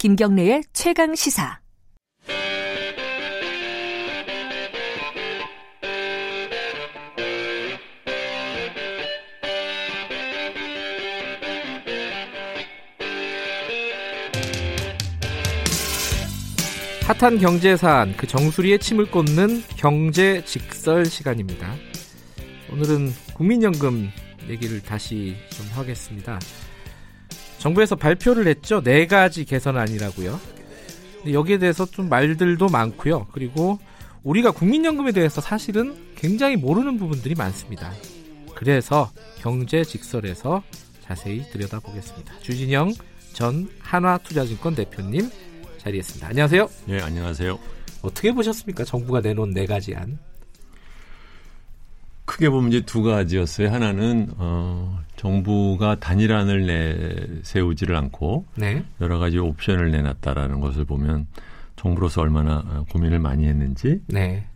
김경래의 최강 시사. 핫한 경제 사안 그 정수리에 침을 꽂는 경제 직설 시간입니다. 오늘은 국민연금 얘기를 다시 좀 하겠습니다. 정부에서 발표를 했죠. 네 가지 개선안이라고요. 여기에 대해서 좀 말들도 많고요. 그리고 우리가 국민연금에 대해서 사실은 굉장히 모르는 부분들이 많습니다. 그래서 경제 직설에서 자세히 들여다보겠습니다. 주진영 전 한화투자증권 대표님 자리했습니다. 안녕하세요. 네, 안녕하세요. 어떻게 보셨습니까? 정부가 내놓은 네 가지 안. 크게 보면 이제 두 가지였어요. 하나는 어, 정부가 단일안을 내세우지를 않고 네. 여러 가지 옵션을 내놨다라는 것을 보면 정부로서 얼마나 어, 고민을 많이 했는지가 네.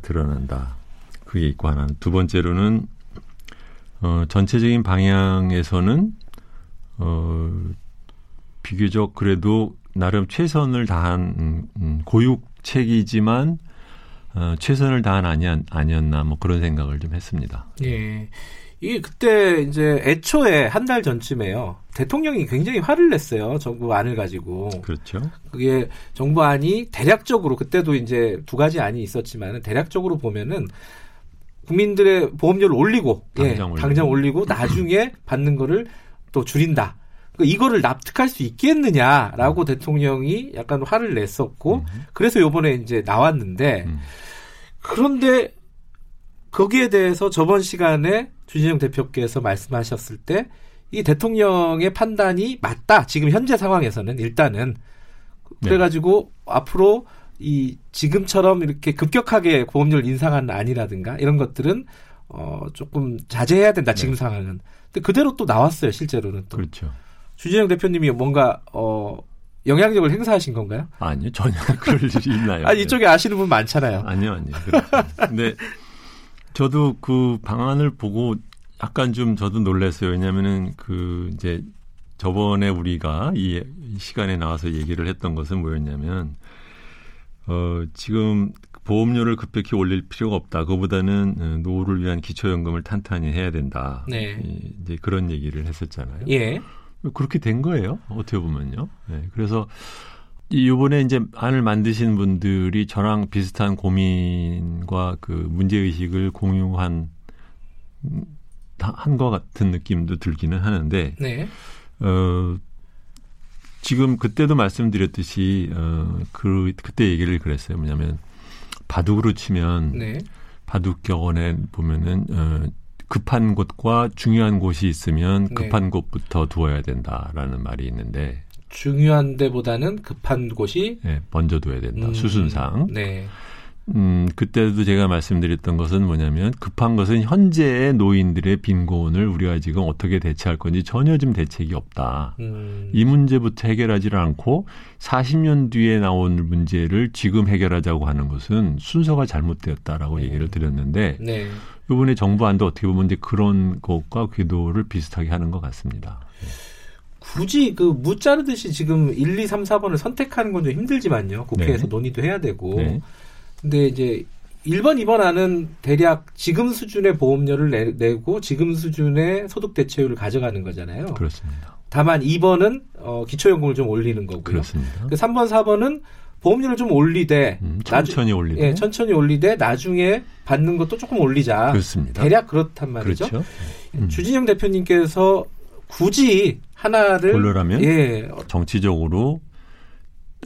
드러난다. 그게 있고 하나는 두 번째로는 어, 전체적인 방향에서는 어, 비교적 그래도 나름 최선을 다한 음, 음, 고육책이지만 어, 최선을 다한 아니었, 아니었나 뭐 그런 생각을 좀 했습니다. 예. 이 그때 이제 애초에 한 달 전쯤에요. 대통령이 굉장히 화를 냈어요. 정부 안을 가지고. 그렇죠. 그게 정부 안이 대략적으로 그때도 이제 두 가지 안이 있었지만 대략적으로 보면은 국민들의 보험료를 올리고 당장, 예, 올리고. 당장 올리고 나중에 받는 거를 또 줄인다. 그러니까 이거를 납득할 수 있겠느냐라고 음. 대통령이 약간 화를 냈었고 음. 그래서 요번에 이제 나왔는데 음. 그런데 거기에 대해서 저번 시간에 주진영 대표께서 말씀하셨을 때 이 대통령의 판단이 맞다. 지금 현재 상황에서는 일단은 네. 그래가지고 네. 앞으로 이 지금처럼 이렇게 급격하게 보험료를 인상하는 아니라든가 이런 것들은 어 조금 자제해야 된다. 지금 네. 상황은. 근데 그대로 또 나왔어요. 실제로는 또. 그렇죠. 주진영 대표님이 뭔가 어 영향력을 행사하신 건가요? 아니요, 전혀 그럴 일이 있나요? 아 이쪽에 아시는 분 많잖아요. 아니요, 아니요. 근데 저도 그 방안을 보고 약간 좀 저도 놀랐어요. 왜냐면은 그 이제 저번에 우리가 이 시간에 나와서 얘기를 했던 것은 뭐였냐면 어 지금 보험료를 급격히 올릴 필요가 없다. 그보다는 어, 노후를 위한 기초연금을 탄탄히 해야 된다. 네. 이제 그런 얘기를 했었잖아요. 예. 그렇게 된 거예요. 어떻게 보면요. 네, 그래서 이번에 이제 안을 만드신 분들이 저랑 비슷한 고민과 그 문제 의식을 공유한 한것 같은 느낌도 들기는 하는데 네. 어 지금 그때도 말씀드렸듯이 어 그 그때 얘기를 그랬어요. 뭐냐면 바둑으로 치면 네. 바둑 격언에 보면은 어 급한 곳과 중요한 곳이 있으면 네. 급한 네. 곳부터 두어야 된다라는 말이 있는데 중요한 데보다는 급한 곳이 네, 먼저 둬야 된다. 음, 수순상. 네. 음, 그때도 제가 말씀드렸던 것은 뭐냐면 급한 것은 현재의 노인들의 빈곤을 우리가 지금 어떻게 대체할 건지 전혀 좀 대책이 없다. 음. 이 문제부터 해결하지를 않고 40년 뒤에 나온 문제를 지금 해결하자고 하는 것은 순서가 잘못되었다라고 네. 얘기를 드렸는데 네. 이번에 정부 안도 어떻게 보면 이제 그런 것과 궤도를 비슷하게 하는 것 같습니다. 굳이 그 무 자르듯이 지금 1, 2, 3, 4번을 선택하는 건 좀 힘들지만요. 국회에서 네. 논의도 해야 되고. 네. 근데 이제 1번, 2번 안은 대략 지금 수준의 보험료를 내, 내고 지금 수준의 소득 대체율을 가져가는 거잖아요. 그렇습니다. 다만 2번은 어, 기초연금을 좀 올리는 거고요. 그렇습니다. 그 3번, 4번은 보험료를 좀 올리되 음, 천천히 올리되 예, 천천히 올리되 나중에 받는 것도 조금 올리자. 그렇습니다. 대략 그렇단 말이죠. 그렇죠. 음. 주진영 대표님께서 굳이 하나를 고르라면 예. 정치적으로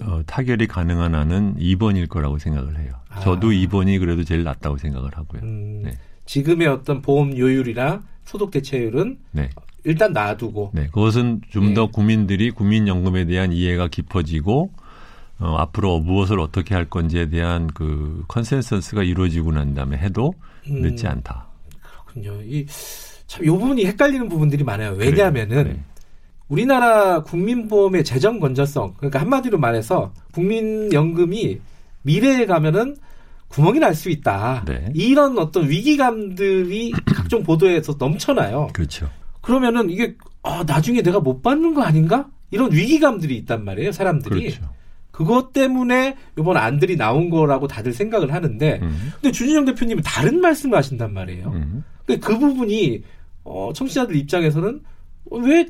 어, 타결이 가능한 안은 2번일 거라고 생각을 해요. 아. 저도 2번이 그래도 제일 낫다고 생각을 하고요. 음, 네. 지금의 어떤 보험 요율이나 소득 대체율은 네. 일단 놔두고. 네, 그것은 좀더 네. 국민들이 국민연금에 대한 이해가 깊어지고 어, 앞으로 무엇을 어떻게 할 건지에 대한 그 컨센서스가 이루어지고 난 다음에 해도 음, 늦지 않다. 그렇군요. 이, 참, 요 부분이 헷갈리는 부분들이 많아요. 왜냐하면은, 네. 우리나라 국민보험의 재정 건전성, 그러니까 한마디로 말해서 국민연금이 미래에 가면은 구멍이 날 수 있다. 네. 이런 어떤 위기감들이 각종 보도에서 넘쳐나요. 그렇죠. 그러면은 이게 아, 나중에 내가 못 받는 거 아닌가? 이런 위기감들이 있단 말이에요, 사람들이. 그렇죠. 그것 때문에 이번 안들이 나온 거라고 다들 생각을 하는데, 음. 근데 주진영 대표님은 다른 말씀을 하신단 말이에요. 음. 근데 그 부분이 어, 청취자들 입장에서는 왜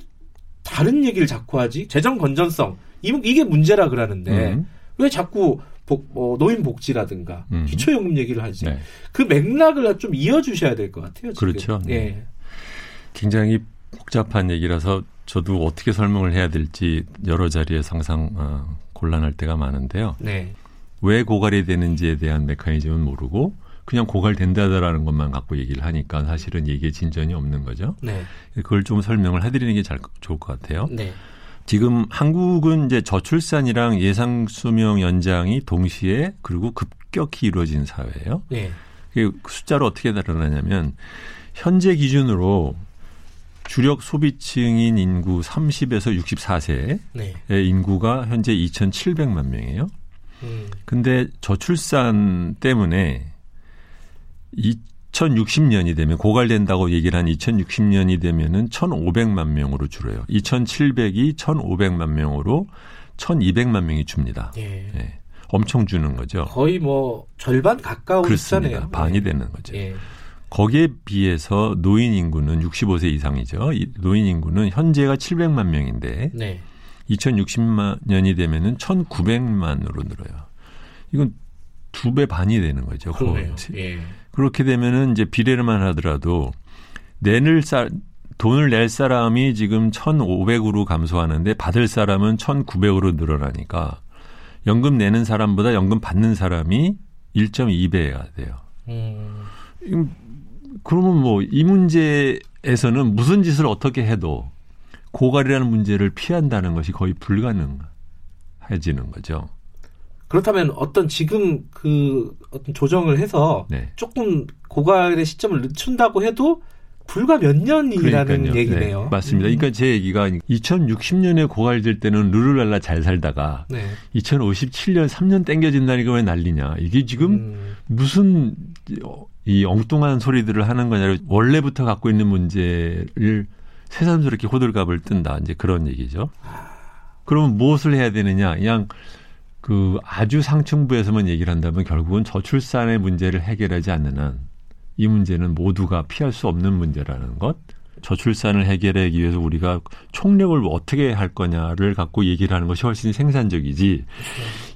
다른 얘기를 자꾸 하지? 재정 건전성 이 게 문제라 그러는데 음. 왜 자꾸 복, 어, 노인 복지라든가 음. 기초연금 얘기를 하지? 네. 그 맥락을 좀 이어주셔야 될 것 같아요. 지금. 그렇죠. 네. 예. 굉장히 복잡한 얘기라서 저도 어떻게 설명을 해야 될지 여러 자리에 상상 어, 곤란할 때가 많은데요. 네. 왜 고갈이 되는지에 대한 메커니즘은 모르고 그냥 고갈된다라는 것만 갖고 얘기를 하니까 사실은 얘기에 진전이 없는 거죠. 네. 그걸 좀 설명을 해드리는 게 잘 좋을 것 같아요. 네. 지금 한국은 이제 저출산이랑 예상 수명 연장이 동시에 그리고 급격히 이루어진 사회예요. 네. 그 숫자로 어떻게 다르냐면 현재 기준으로 주력 소비층인 인구 30에서 64세의 네. 인구가 현재 2,700만 명이에요. 음. 근데 저출산 때문에 2060년이 되면 고갈된다고 얘기를 한 2060년이 되면은 1,500만 명으로 줄어요. 2,700이 1,500만 명으로 1,200만 명이 줍니다. 예. 예. 엄청 주는 거죠. 거의 뭐 절반 가까운 그렇습니다. 반이 네. 되는 거죠. 예. 거기에 비해서 노인 인구는 65세 이상이죠. 노인 인구는 현재가 700만 명인데 네. 2060년이 되면은 1,900만으로 늘어요. 이건 두 배 반이 되는 거죠. 그러네요. 예. 그렇게 되면은 이제 비례를만 하더라도 내늘 사 돈을 낼 사람이 지금 1,500으로 감소하는데 받을 사람은 1,900으로 늘어나니까 연금 내는 사람보다 연금 받는 사람이 1.2배가 돼요. 음. 그러면 뭐 이 문제에서는 무슨 짓을 어떻게 해도 고갈이라는 문제를 피한다는 것이 거의 불가능해지는 거죠. 그렇다면 어떤 지금 그 어떤 조정을 해서 네. 조금 고갈의 시점을 늦춘다고 해도 불과 몇 년이라는 그러니까요. 얘기네요. 네, 맞습니다. 음. 그러니까 제 얘기가 2060년에 고갈될 때는 르르랄라 잘 살다가 네. 2057년 3년 땡겨진다니까 왜 난리냐. 이게 지금 음. 무슨 이 엉뚱한 소리들을 하는 거냐. 원래부터 갖고 있는 문제를 새삼스럽게 호들갑을 뜬다. 이제 그런 얘기죠. 그러면 무엇을 해야 되느냐. 그냥 그 아주 상층부에서만 얘기를 한다면 결국은 저출산의 문제를 해결하지 않는 한 이 문제는 모두가 피할 수 없는 문제라는 것. 저출산을 해결하기 위해서 우리가 총력을 어떻게 할 거냐를 갖고 얘기를 하는 것이 훨씬 생산적이지.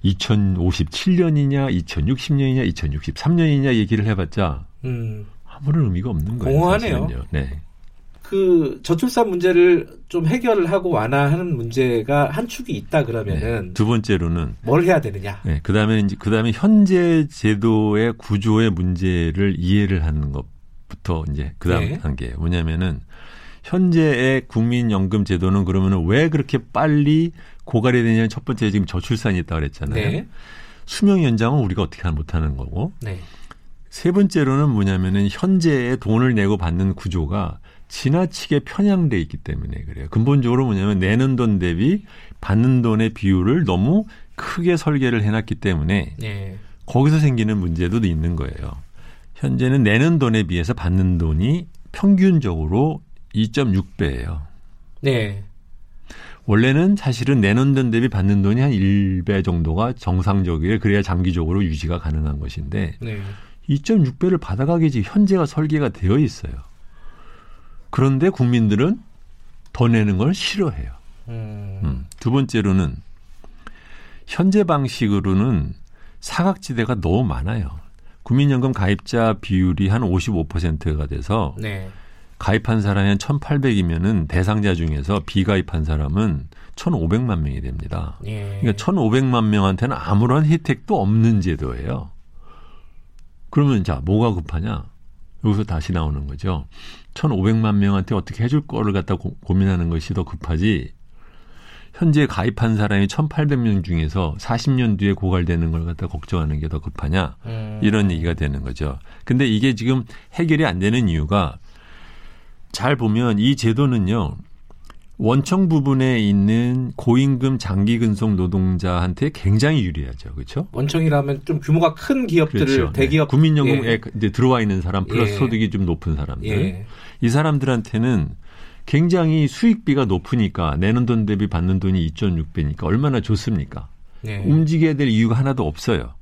네. 2057년이냐, 2060년이냐, 2063년이냐 얘기를 해봤자 음. 아무런 의미가 없는 거예요. 공허하네요. 네. 그 저출산 문제를 좀 해결을 하고 완화하는 문제가 한 축이 있다 그러면은 네. 두 번째로는 뭘 해야 되느냐? 네. 그다음에 이제 그다음에 현재 제도의 구조의 문제를 이해를 하는 것부터 이제 그다음 네. 단계 뭐냐면은 현재의 국민연금 제도는 그러면은 왜 그렇게 빨리 고갈이 되냐면 첫 번째 지금 저출산이 있다 그랬잖아요. 네. 수명 연장은 우리가 어떻게 못 하는 거고. 네. 세 번째로는 뭐냐면은 현재의 돈을 내고 받는 구조가 지나치게 편향돼 있기 때문에 그래요. 근본적으로 뭐냐면 내는 돈 대비 받는 돈의 비율을 너무 크게 설계를 해놨기 때문에 네. 거기서 생기는 문제도 있는 거예요. 현재는 내는 돈에 비해서 받는 돈이 평균적으로 2.6배예요. 네. 원래는 사실은 내는 돈 대비 받는 돈이 한 1배 정도가 정상적이에요. 그래야 장기적으로 유지가 가능한 것인데 네. 2.6배를 받아가기 현재가 설계가 되어 있어요. 그런데 국민들은 더 내는 걸 싫어해요. 음. 음. 두 번째로는 현재 방식으로는 사각지대가 너무 많아요. 국민연금 가입자 비율이 한 55%가 돼서 네. 가입한 사람이 한 1,800이면은 대상자 중에서 비가입한 사람은 1,500만 명이 됩니다. 예. 그러니까 1,500만 명한테는 아무런 혜택도 없는 제도예요. 그러면 자, 뭐가 급하냐? 여기서 다시 나오는 거죠. 1,500만 명한테 어떻게 해줄 거를 갖다 고, 고민하는 것이 더 급하지. 현재 가입한 사람이 1,800명 중에서 40년 뒤에 고갈되는 걸 갖다 걱정하는 게 더 급하냐. 음. 이런 얘기가 되는 거죠. 근데 이게 지금 해결이 안 되는 이유가 잘 보면 이 제도는요. 원청 부분에 있는 고임금 장기 근속 노동자한테 굉장히 유리하죠. 그렇죠? 원청이라면 좀 규모가 큰 기업들을 그렇죠. 네. 대기업 네. 국민연금에 예. 이제 들어와 있는 사람 플러스 예. 소득이 좀 높은 사람들. 예. 이 사람들한테는 굉장히 수익비가 높으니까 내는 돈 대비 받는 돈이 2.6배니까 얼마나 좋습니까? 네. 움직여야 될 이유가 하나도 없어요.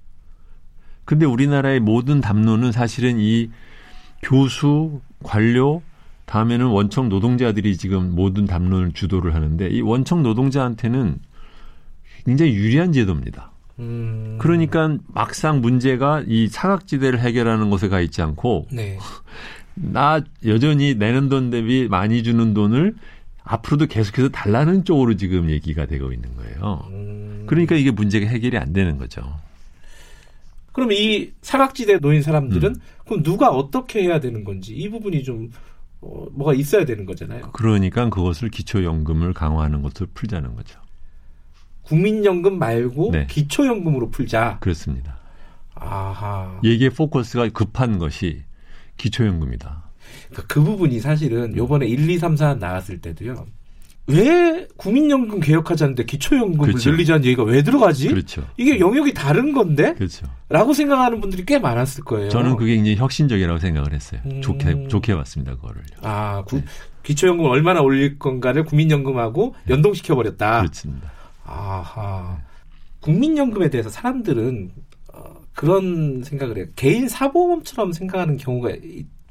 근데 우리나라의 모든 담론은 사실은 이 교수, 관료, 다음에는 원청 노동자들이 지금 모든 담론을 주도를 하는데 이 원청 노동자한테는 굉장히 유리한 제도입니다. 음. 그러니까 막상 문제가 이 사각지대를 해결하는 곳에 가 있지 않고 네. 나 여전히 내는 돈 대비 많이 주는 돈을 앞으로도 계속해서 달라는 쪽으로 지금 얘기가 되고 있는 거예요. 음. 그러니까 이게 문제가 해결이 안 되는 거죠. 그럼 이 사각지대에 놓인 사람들은 음. 그럼 누가 어떻게 해야 되는 건지 이 부분이 좀 어, 뭐가 있어야 되는 거잖아요. 그러니까 그것을 기초연금을 강화하는 것을 풀자는 거죠. 국민연금 말고 네. 기초연금으로 풀자. 그렇습니다. 아하. 얘기의 포커스가 급한 것이 기초연금이다. 그러니까 그 부분이 사실은 요번에 1, 2, 3, 4 나왔을 때도요. 왜 국민연금 개혁하자는데 기초연금을 그렇죠. 늘리자는 얘기가 왜 들어가지? 그렇죠. 이게 영역이 다른 건데? 그렇죠. 라고 생각하는 분들이 꽤 많았을 거예요. 저는 그게 굉장히 혁신적이라고 생각을 했어요. 음... 좋게, 좋게 봤습니다, 그거를. 아, 구, 네. 기초연금 얼마나 올릴 건가를 국민연금하고 네. 연동시켜버렸다. 그렇습니다. 아하. 국민연금에 대해서 사람들은 어, 그런 생각을 해요. 개인 사보험처럼 생각하는 경우가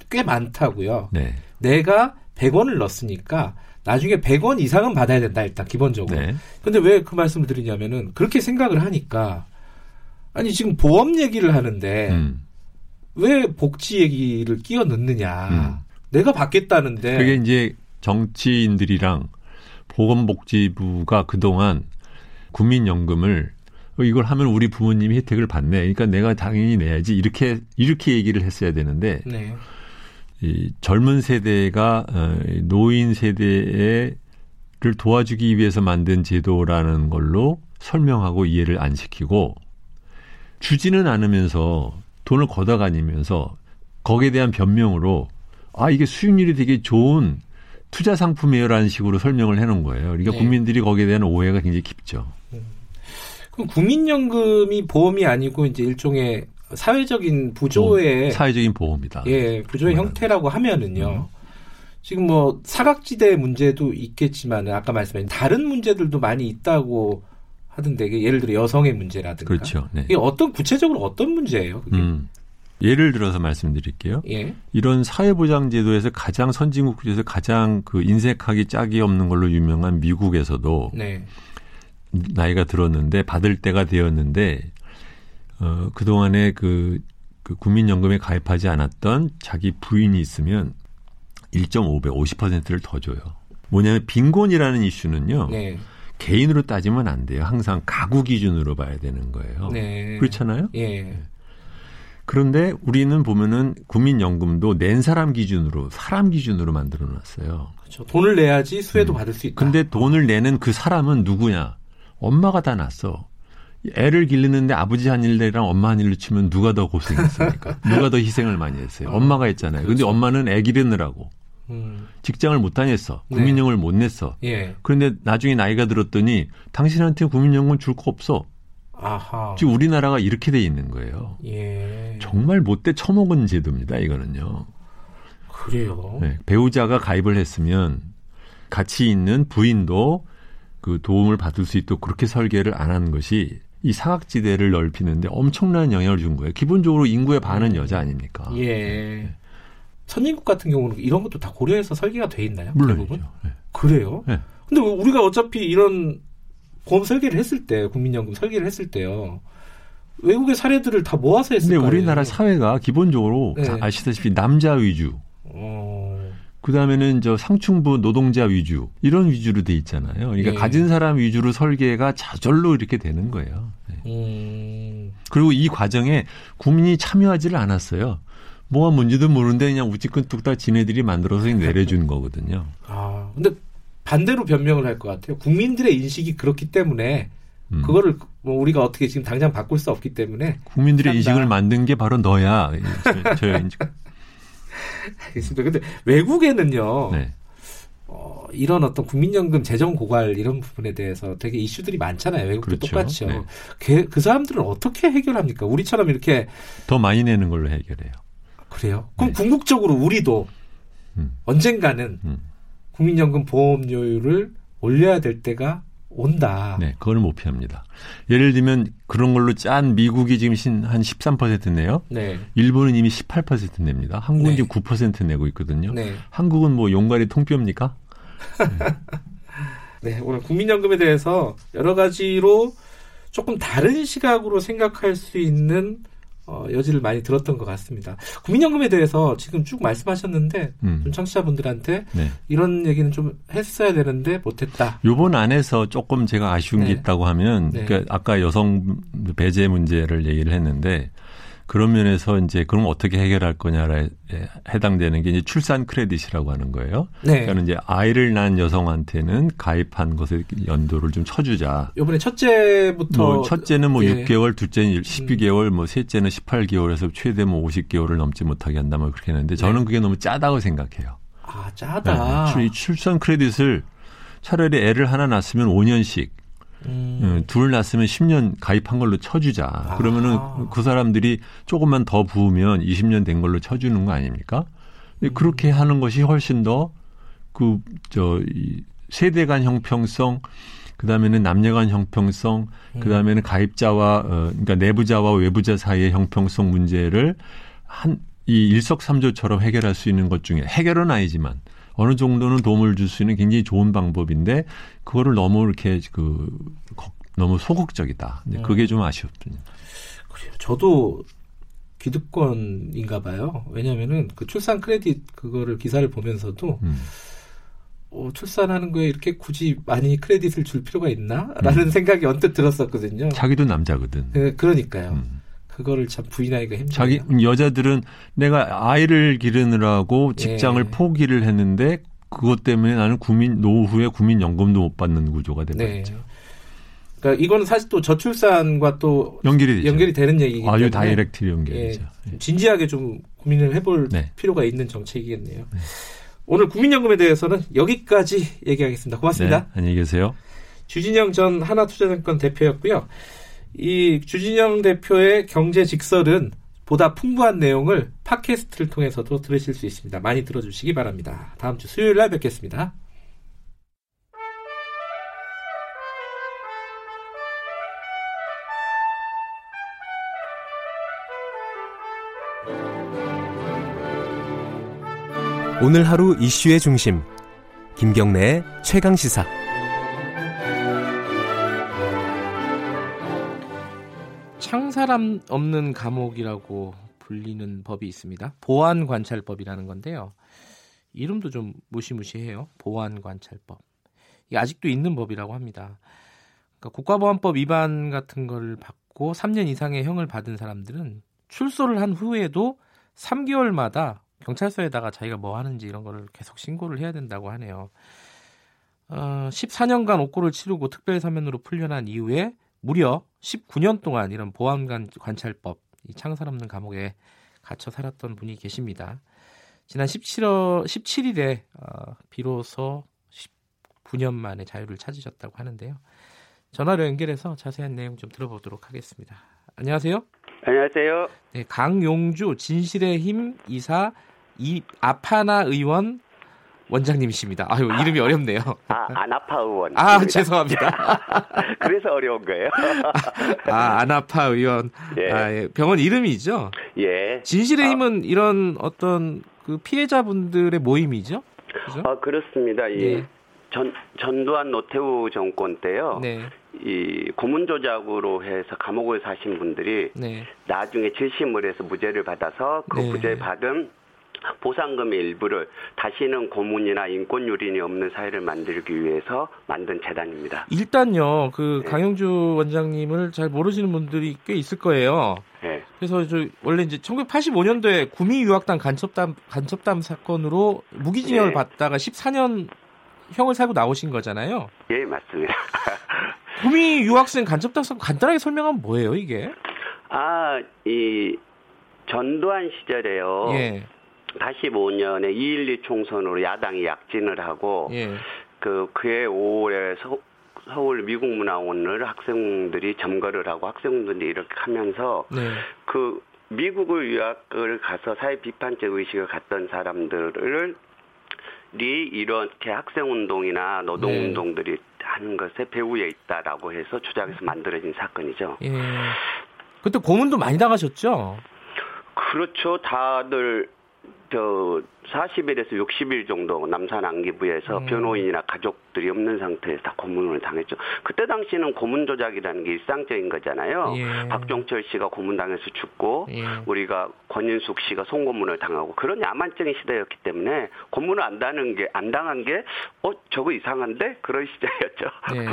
꽤 많다고요. 네. 내가 100원을 넣었으니까 나중에 100원 이상은 받아야 된다 일단 기본적으로. 네. 근데 왜 그 말씀을 드리냐면은 그렇게 생각을 하니까 아니 지금 보험 얘기를 하는데 음. 왜 복지 얘기를 끼워 넣느냐. 음. 내가 받겠다는데. 그게 이제 정치인들이랑 보건복지부가 그동안 국민연금을 이걸 하면 우리 부모님이 혜택을 받네. 그러니까 내가 당연히 내야지. 이렇게 이렇게 얘기를 했어야 되는데 네. 이 젊은 세대가 어, 노인 세대를 도와주기 위해서 만든 제도라는 걸로 설명하고 이해를 안 시키고 주지는 않으면서 돈을 걷어가니면서 거기에 대한 변명으로 아 이게 수익률이 되게 좋은 투자 상품이에요라는 식으로 설명을 해놓은 거예요. 그러니까 네. 국민들이 거기에 대한 오해가 굉장히 깊죠. 그럼 국민연금이 보험이 아니고 이제 일종의 사회적인 부조의 사회적인 보험이다. 예, 부조의 형태라고 하면은요. 음. 지금 뭐 사각지대 문제도 있겠지만 아까 말씀하신 다른 문제들도 많이 있다고 하던데 예를 들어 여성의 문제라든가 그렇죠. 네. 이게 어떤 구체적으로 어떤 문제예요? 음. 예를 들어서 말씀드릴게요. 예. 이런 사회보장제도에서 가장 선진국 중에서 가장 그 인색하기 짝이 없는 걸로 유명한 미국에서도 네. 나이가 들었는데 받을 때가 되었는데 어, 그동안에 그, 그 국민연금에 가입하지 않았던 자기 부인이 있으면 1.5배, 50%를 더 줘요. 뭐냐면 빈곤이라는 이슈는요. 네. 개인으로 따지면 안 돼요. 항상 가구 기준으로 봐야 되는 거예요. 네. 그렇잖아요. 예. 네. 그런데 우리는 보면은 국민연금도 낸 사람 기준으로 사람 기준으로 만들어 놨어요. 그렇죠. 돈을 내야지 수혜도 음. 받을 수 있다. 근데 돈을 내는 그 사람은 누구냐? 엄마가 다 났어. 애를 기르는데 아버지 한 일이랑 엄마 한 일로 치면 누가 더 고생했습니까? 누가 더 희생을 많이 했어요? 어, 엄마가 했잖아요. 그렇죠. 근데 엄마는 애 기르느라고 음. 직장을 못 다녔어. 네. 국민연금을 네. 못 냈어. 예. 그런데 나중에 나이가 들었더니 당신한테 국민연금 줄 거 없어. 아하. 지금 우리나라가 이렇게 돼 있는 거예요. 예. 정말 못돼 처먹은 제도입니다. 이거는요. 그래요. 네. 배우자가 가입을 했으면 같이 있는 부인도 그 도움을 받을 수 있도록 그렇게 설계를 안 하는 것이 이 사각지대를 넓히는데 엄청난 영향을 준 거예요. 기본적으로 인구의 반은 음. 여자 아닙니까? 예. 네. 선진국 같은 경우는 이런 것도 다 고려해서 설계가 돼 있나요? 물론이죠. 네. 그래요? 네. 근데 우리가 어차피 이런 보험 설계를 했을 때, 국민연금 설계를 했을 때요. 외국의 사례들을 다 모아서 했을 근데 우리나라 사회가 기본적으로 네. 아시다시피 남자 위주. 어... 그 다음에는 저 상층부 노동자 위주 이런 위주로 돼 있잖아요. 그러니까 예. 가진 사람 위주로 설계가 저절로 이렇게 되는 거예요. 네. 음. 그리고 이 과정에 국민이 참여하지를 않았어요. 뭐가 뭔지도 모르는데 그냥 우찌끈 뚝 딱 지네들이 만들어서 내려준 거거든요. 아, 근데 반대로 변명을 할 것 같아요. 국민들의 인식이 그렇기 때문에 음. 그거를 뭐 우리가 어떻게 지금 당장 바꿀 수 없기 때문에 국민들의 인식을 만든 게 바로 너야. 저, 저 알겠습니다. 근데 외국에는요. 네. 어, 이런 어떤 국민연금 재정 고갈 이런 부분에 대해서 되게 이슈들이 많잖아요. 외국도 그렇죠. 똑같죠. 네. 그, 그 사람들은 어떻게 해결합니까? 우리처럼 이렇게 더 많이 내는 걸로 해결해요. 그래요? 그럼 네. 궁극적으로 우리도 음. 언젠가는 음. 국민연금 보험료율을 올려야 될 때가 온다. 네, 그거는 못 피합니다. 예를 들면 그런 걸로 짠 미국이 지금 한 13% 내요. 네. 일본은 이미 18% 냅니다. 한국은 네. 지금 9% 내고 있거든요. 네. 한국은 뭐 용가리 통뼈입니까? 네. 네, 오늘 국민연금에 대해서 여러 가지로 조금 다른 시각으로 생각할 수 있는 어, 여지를 많이 들었던 것 같습니다. 국민연금에 대해서 지금 쭉 말씀하셨는데 음. 좀 청취자분들한테 네. 이런 얘기는 좀 했어야 되는데 못했다. 요번 안에서 조금 제가 아쉬운 네. 게 있다고 하면 네. 그러니까 아까 여성 배제 문제를 얘기를 했는데 그런 면에서 이제 그럼 어떻게 해결할 거냐에 해당되는 게 이제 출산 크레딧이라고 하는 거예요. 네. 그러니까 이제 아이를 낳은 여성한테는 가입한 것의 연도를 좀 쳐주자. 이번에 첫째부터 뭐 첫째는 뭐 예. 6개월, 둘째는 12개월, 뭐 셋째는 18개월에서 최대 뭐 50개월을 넘지 못하게 한다 뭐 그렇게 했는데 저는 네. 그게 너무 짜다고 생각해요. 아 짜다. 네. 출 산 크레딧을 차라리 애를 하나 낳았으면 5년씩 음. 예, 둘 낳았으면 10년 가입한 걸로 쳐주자. 아. 그러면은 그 사람들이 조금만 더 부으면 20년 된 걸로 쳐주는 거 아닙니까? 음. 그렇게 하는 것이 훨씬 더 그, 저, 이 세대 간 형평성, 그 다음에는 남녀 간 형평성, 음. 그 다음에는 가입자와, 어, 그러니까 내부자와 외부자 사이의 형평성 문제를 한, 이 일석삼조처럼 해결할 수 있는 것 중에 해결은 아니지만 어느 정도는 도움을 줄 수 있는 굉장히 좋은 방법인데 그거를 너무 이렇게 그 너무 소극적이다. 네. 그게 좀 아쉬웠군요. 그래요. 저도 기득권인가 봐요. 왜냐면은 그 출산 크레딧 그거를 기사를 보면서도 음. 어, 출산하는 거에 이렇게 굳이 많이 크레딧을 줄 필요가 있나? 라는 음. 생각이 언뜻 들었었거든요. 자기도 남자거든. 네, 그러니까요. 음. 그거를 참 부인하기가 힘들어요. 자기 여자들은 내가 아이를 기르느라고 직장을 네. 포기를 했는데 그것 때문에 나는 국민 노후에 국민 연금도 못 받는 구조가 되버렸죠. 네. 그러니까 이거는 사실 또 저출산과 또 연결이 되죠. 연결이 되는 얘기이기 아주 다이렉트 연결이죠. 예, 진지하게 좀 고민을 해볼 네. 필요가 있는 정책이겠네요. 네. 오늘 국민연금에 대해서는 여기까지 얘기하겠습니다. 고맙습니다. 네, 안녕히 계세요. 주진영 전 하나투자증권 대표였고요. 이 주진영 대표의 경제 직설은 보다 풍부한 내용을 팟캐스트를 통해서도 들으실 수 있습니다. 많이 들어주시기 바랍니다. 다음 주 수요일 날 뵙겠습니다. 오늘 하루 이슈의 중심 김경래의 최강 시사 사람 없는 감옥이라고 불리는 법이 있습니다. 보안 관찰법이라는 건데요. 이름도 좀 무시무시해요. 보안 관찰법. 이게 아직도 있는 법이라고 합니다. 그러니까 국가보안법 위반 같은 걸 받고 3년 이상의 형을 받은 사람들은 출소를 한 후에도 3개월마다 경찰서에다가 자기가 뭐 하는지 이런 거를 계속 신고를 해야 된다고 하네요. 어, 14년간 옥고를 치르고 특별 사면으로 풀려난 이후에 무려 19년 동안 이런 보안 관찰법 이 창살 없는 감옥에 갇혀 살았던 분이 계십니다. 지난 17월 17일에 어, 비로소 19년 만에 자유를 찾으셨다고 하는데요. 전화로 연결해서 자세한 내용 좀 들어보도록 하겠습니다. 안녕하세요. 안녕하세요. 네, 강용주 진실의 힘 이사 이 아파나 의원 원장님이십니다. 아유 이름이 어렵네요. 아 아나파 의원. 아 죄송합니다. 그래서 어려운 거예요. 아 아나파 의원. 예. 아, 예. 병원 이름이죠. 예. 진실의 아. 힘은 이런 어떤 그 피해자분들의 모임이죠. 그죠? 아 그렇습니다. 이 예. 전, 전두환 노태우 정권 때요. 네. 이 고문 조작으로 해서 감옥을 사신 분들이 네. 나중에 재심을 해서 무죄를 받아서 그 네. 무죄 받은 보상금의 일부를 다시는 고문이나 인권 유린이 없는 사회를 만들기 위해서 만든 재단입니다. 일단요, 그 네. 강영주 원장님을 잘 모르시는 분들이 꽤 있을 거예요. 네. 그래서 저 원래 이제 1985년도에 구미 유학단 간첩담 간첩담 사건으로 무기징역을 네. 받다가 14년 형을 살고 나오신 거잖아요. 예, 맞습니다. 구미 유학생 간첩담 사건 간단하게 설명하면 뭐예요, 이게? 아, 이 전두환 시절에요. 예. 85년에 2.12 총선으로 야당이 약진을 하고 예. 그 그해 5월에 서, 서울 미국문화원을 학생들이 점거를 하고 학생들이 이렇게 하면서 네. 그 미국을 유학을 가서 사회 비판적 의식을 갖던 사람들을 이렇게 학생 운동이나 노동 운동들이 네. 하는 것에 배후에 있다라고 해서 주장해서 만들어진 사건이죠. 예. 그때 고문도 많이 당하셨죠? 그렇죠. 다들 저 40일에서 60일 정도 남산 안기부에서 음. 변호인이나 가족들이 없는 상태에서 다 고문을 당했죠. 그때 당시는 고문 조작이라는 게 일상적인 거잖아요. 예. 박종철 씨가 고문당해서 죽고 예. 우리가 권인숙 씨가 송고문을 당하고 그런 야만적인 시대였기 때문에 고문을 안 당한 게안 당한 게 어 저거 이상한데 그런 시대였죠. 예.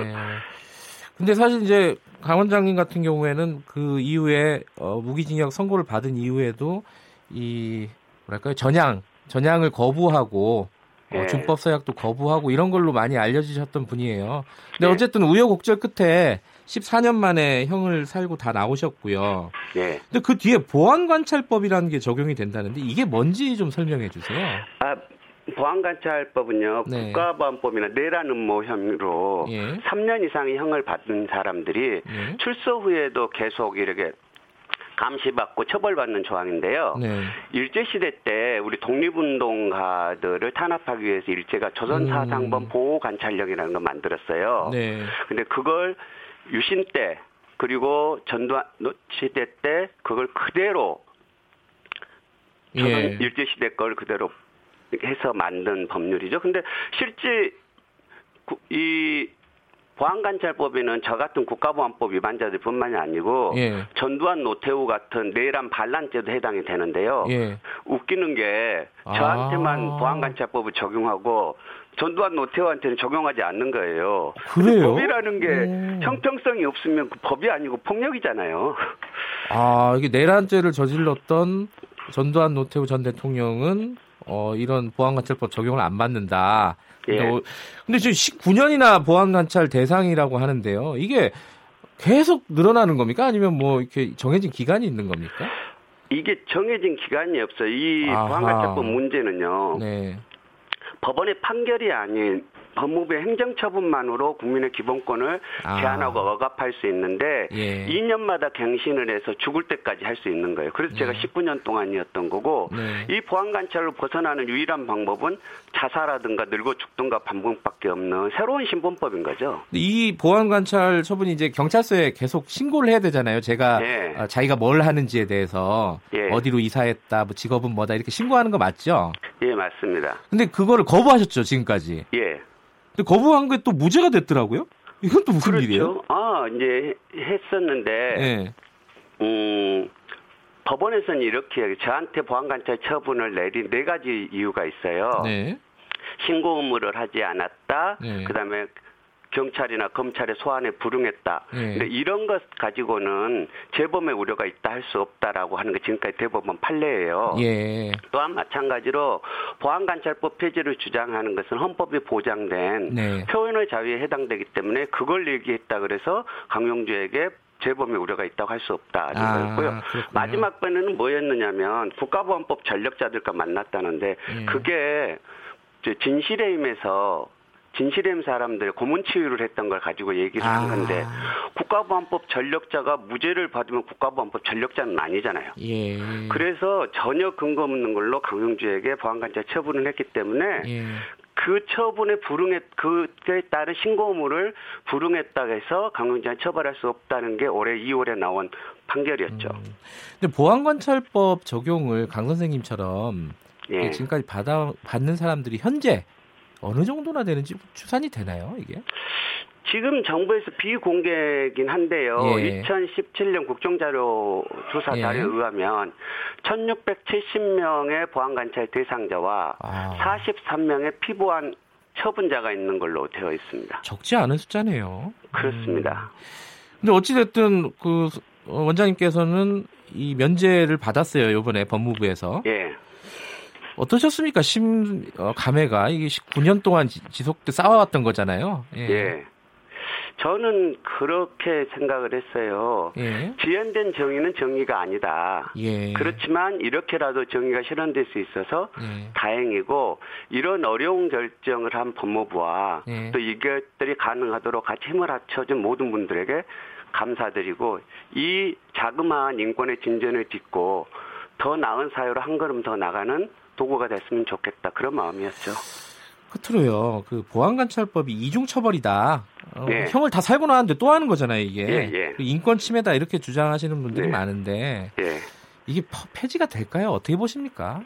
근데 사실 이제 강 원 장님 같은 경우에는 그 이후에 어, 무기징역 선고를 받은 이후에도 이 뭐랄까요 전향 전향을 거부하고 어, 네. 준법 서약도 거부하고 이런 걸로 많이 알려지셨던 분이에요. 근데 네. 어쨌든 우여곡절 끝에 14년 만에 형을 살고 다 나오셨고요. 네. 근데 그 뒤에 보안관찰법이라는 게 적용이 된다는데 이게 뭔지 좀 설명해 주세요. 아, 보안관찰법은요 네. 국가보안법이나 내란 음모 혐의로 예. 3년 이상의 형을 받은 사람들이 예. 출소 후에도 계속 이렇게 감시받고 처벌받는 조항인데요. 네. 일제 시대 때 우리 독립운동가들을 탄압하기 위해서 일제가 조선 사상범 음. 보호 관찰령이라는 걸 만들었어요. 네. 근데 그걸 유신 때 그리고 전두환 시대 때 그걸 그대로 조선 예. 일제 시대 걸 그대로 해서 만든 법률이죠. 근데 실제 이 보안관찰법에는 저 같은 국가보안법 위반자들 뿐만이 아니고 예. 전두환 노태우 같은 내란 반란죄도 해당이 되는데요. 예. 웃기는 게 저한테만 아. 보안관찰법을 적용하고 전두환 노태우한테는 적용하지 않는 거예요. 그래요? 법이라는 게 오. 형평성이 없으면 그 법이 아니고 폭력이잖아요. 아 이게 내란죄를 저질렀던 전두환 노태우 전 대통령은 어, 이런 보안관찰법 적용을 안 받는다. 예. 근데, 어, 근데 지금 19년이나 보안관찰 대상이라고 하는데요. 이게 계속 늘어나는 겁니까? 아니면 뭐 이렇게 정해진 기간이 있는 겁니까? 이게 정해진 기간이 없어요. 이 보안관찰법 문제는요. 네. 법원의 판결이 아닌 법무부의 행정처분만으로 국민의 기본권을 아. 제한하고 억압할 수 있는데 예. 2년마다 갱신을 해서 죽을 때까지 할 수 있는 거예요. 그래서 제가 19년 예. 동안이었던 거고 네. 이 보안 관찰로 벗어나는 유일한 방법은 자살하든가 늙어 죽든가 반복밖에 없는 새로운 신분법인 거죠. 이 보안 관찰 처분이 이제 경찰서에 계속 신고를 해야 되잖아요. 제가 네. 어, 자기가 뭘 하는지에 대해서 예. 어디로 이사했다, 뭐 직업은 뭐다 이렇게 신고하는 거 맞죠? 예, 맞습니다. 근데 그거를 거부하셨죠 지금까지? 예. 근데 거부한 게 또 무죄가 됐더라고요. 이건 또 무슨 그렇죠. 일이에요? 아 이제 했었는데 네. 음. 법원에서는 이렇게 저한테 보안관찰 처분을 내린 네 가지 이유가 있어요. 네. 신고 의무를 하지 않았다. 네. 그다음에 경찰이나 검찰의 소환에 불응했다. 네. 근데 이런 것 가지고는 재범의 우려가 있다 할 수 없다라고 하는 게 지금까지 대법원 판례예요. 예. 또한 마찬가지로 보안관찰법 폐지를 주장하는 것은 헌법에 보장된 네. 표현의 자유에 해당되기 때문에 그걸 얘기했다 그래서 강용주에게 재범의 우려가 있다고 할 수 없다는 아, 거였고요. 마지막 번에는 뭐였느냐면 국가보안법 전력자들과 만났다는데 예. 그게 진실의 힘에서 진실엠 사람들 고문 치유를 했던 걸 가지고 얘기를 아. 한 건데 국가보안법 전력자가 무죄를 받으면 국가보안법 전력자는 아니잖아요. 예. 그래서 전혀 근거 없는 걸로 강용주에게 보안관찰 처분을 했기 때문에 예. 그 처분에 불응했 그에 따른 신고물을 불응했다 해서 강용주한 처벌할 수 없다는 게 올해 2월에 나온 판결이었죠. 음. 근데 보안관찰법 적용을 강 선생님처럼 예. 지금까지 받아 받는 사람들이 현재 어느 정도나 되는지 추산이 되나요, 이게? 지금 정부에서 비공개긴 한데요. 예. 2017년 국정자료 조사 예. 자료에 의하면 1670명의 보안관찰 대상자와 아. 43명의 피보안 처분자가 있는 걸로 되어 있습니다. 적지 않은 숫자네요. 그렇습니다. 음. 근데 어찌됐든 그 원장님께서는 이 면제를 받았어요, 이번에 법무부에서. 예. 어떠셨습니까? 심 어, 감회가 이게 9년 동안 지속돼 쌓아왔던 거잖아요. 예. 예. 저는 그렇게 생각을 했어요. 예. 지연된 정의는 정의가 아니다. 예. 그렇지만 이렇게라도 정의가 실현될 수 있어서 예. 다행이고 이런 어려운 결정을 한 법무부와 예. 또 이것들이 가능하도록 같이 힘을 합쳐준 모든 분들에게 감사드리고 이 자그마한 인권의 진전을 딛고 더 나은 사회로 한 걸음 더 나가는 도구가 됐으면 좋겠다 그런 마음이었죠. 끝으로요. 그 보안관찰법이 이중처벌이다. 어, 예. 형을 다 살고 나왔는데 또 하는 거잖아요, 이게. 예, 예. 인권 침해다 이렇게 주장하시는 분들이 네. 많은데 예. 이게 폐지가 될까요? 어떻게 보십니까?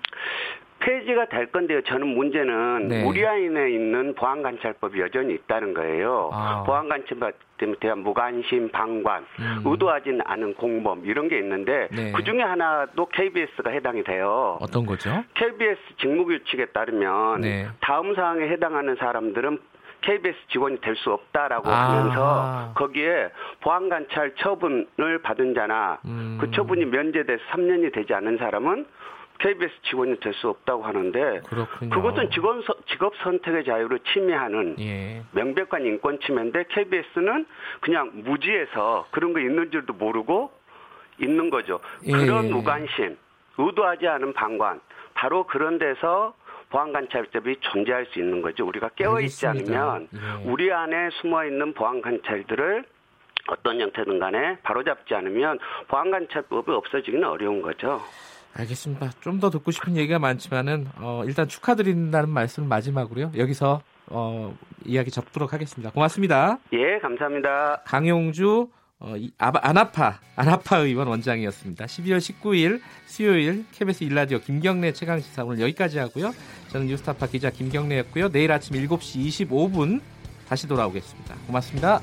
폐지가 될 건데요. 저는 문제는 네. 우리 안에 있는 보안관찰법이 여전히 있다는 거예요. 아. 보안관찰법에 대한 무관심, 방관, 음. 의도하지 않은 공범 이런 게 있는데 네. 그 중에 하나도 KBS가 해당이 돼요. 어떤 거죠? KBS 직무규칙에 따르면 네. 다음 사항에 해당하는 사람들은 KBS 직원이 될 수 없다라고 아. 하면서 거기에 보안관찰 처분을 받은 자나 음. 그 처분이 면제돼서 3년이 되지 않은 사람은 KBS 직원이 될 수 없다고 하는데 그렇군요. 그것은 직원 직업 선택의 자유를 침해하는 예. 명백한 인권 침해인데 KBS는 그냥 무지해서 그런 거 있는 줄도 모르고 있는 거죠. 예. 그런 무관심, 의도하지 않은 방관, 바로 그런 데서 보안관찰법이 존재할 수 있는 거죠. 우리가 깨어있지 않으면 예. 우리 안에 숨어 있는 보안관찰들을 어떤 형태든 간에 바로잡지 않으면 보안관찰법이 없어지기는 어려운 거죠. 알겠습니다. 좀 더 듣고 싶은 얘기가 많지만은 어, 일단 축하드린다는 말씀 마지막으로요. 여기서 어, 이야기 접도록 하겠습니다. 고맙습니다. 예, 감사합니다. 강용주 어, 아나파 아나파 의원 원장이었습니다. 12월 19일 수요일 KBS 일라디오 김경래 최강 시사 오늘 여기까지 하고요. 저는 뉴스타파 기자 김경래였고요. 내일 아침 7시 25분 다시 돌아오겠습니다. 고맙습니다.